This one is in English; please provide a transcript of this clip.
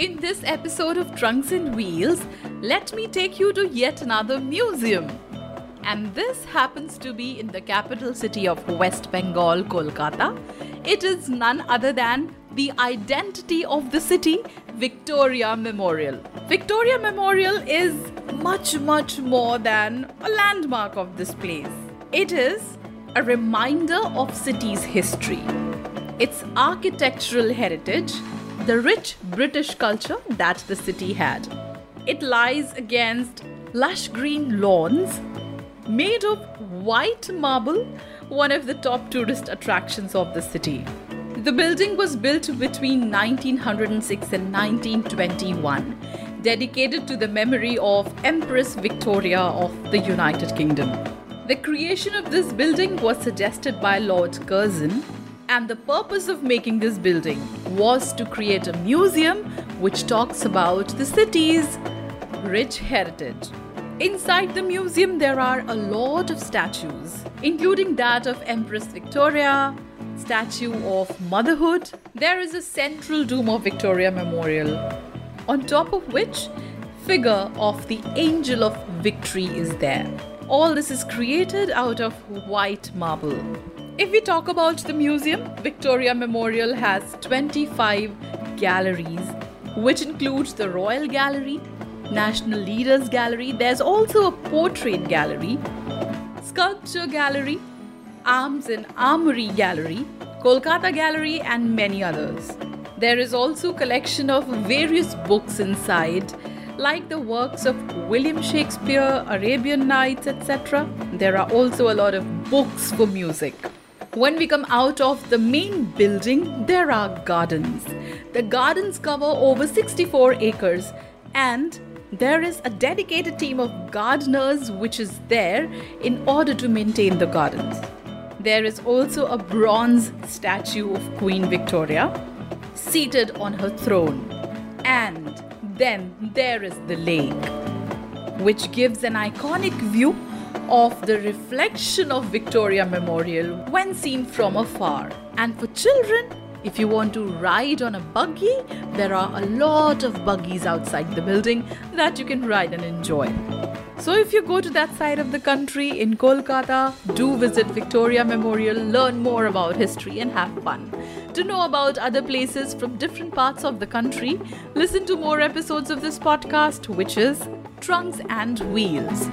In this episode of Trunks and Wheels, let me take you to yet another museum. And this happens to be in the capital city of West Bengal, Kolkata. It is none other than the identity of the city, Victoria Memorial. Victoria Memorial is much, much more than a landmark of this place. It is a reminder of city's history its architectural heritage, the rich British culture that the city had. It lies against lush green lawns made of white marble, one of the top tourist attractions of the city. The building was built between 1906 and 1921, dedicated to the memory of Empress Victoria of the United Kingdom. The creation of this building was suggested by Lord Curzon, and the purpose of making this building was to create a museum which talks about the city's rich heritage. Inside the museum, there are a lot of statues, including that of Empress Victoria, statue of motherhood. There is a central dome of Victoria Memorial, on top of which figure of the angel of victory is there. All this is created out of white marble. If we talk about the museum, Victoria Memorial has 25 galleries, which includes the Royal Gallery, National Leaders Gallery. There's also a portrait gallery, sculpture gallery, arms and armory gallery, Kolkata gallery, and many others. There is also collection of various books inside, like the works of William Shakespeare, Arabian Nights, etc. There are also a lot of books for music. When we come out of the main building, there are gardens. The gardens cover over 64 acres and there is a dedicated team of gardeners which is there in order to maintain the gardens. There is also a bronze statue of Queen Victoria seated on her throne. And then there is the lake, which gives an iconic view of the reflection of Victoria Memorial when seen from afar. And for children, if you want to ride on a buggy, there are a lot of buggies outside the building that you can ride and enjoy. So, if you go to that side of the country in Kolkata, do visit Victoria Memorial, learn more about history, and have fun. To know about other places from different parts of the country, listen to more episodes of this podcast, which is Trunks and Wheels.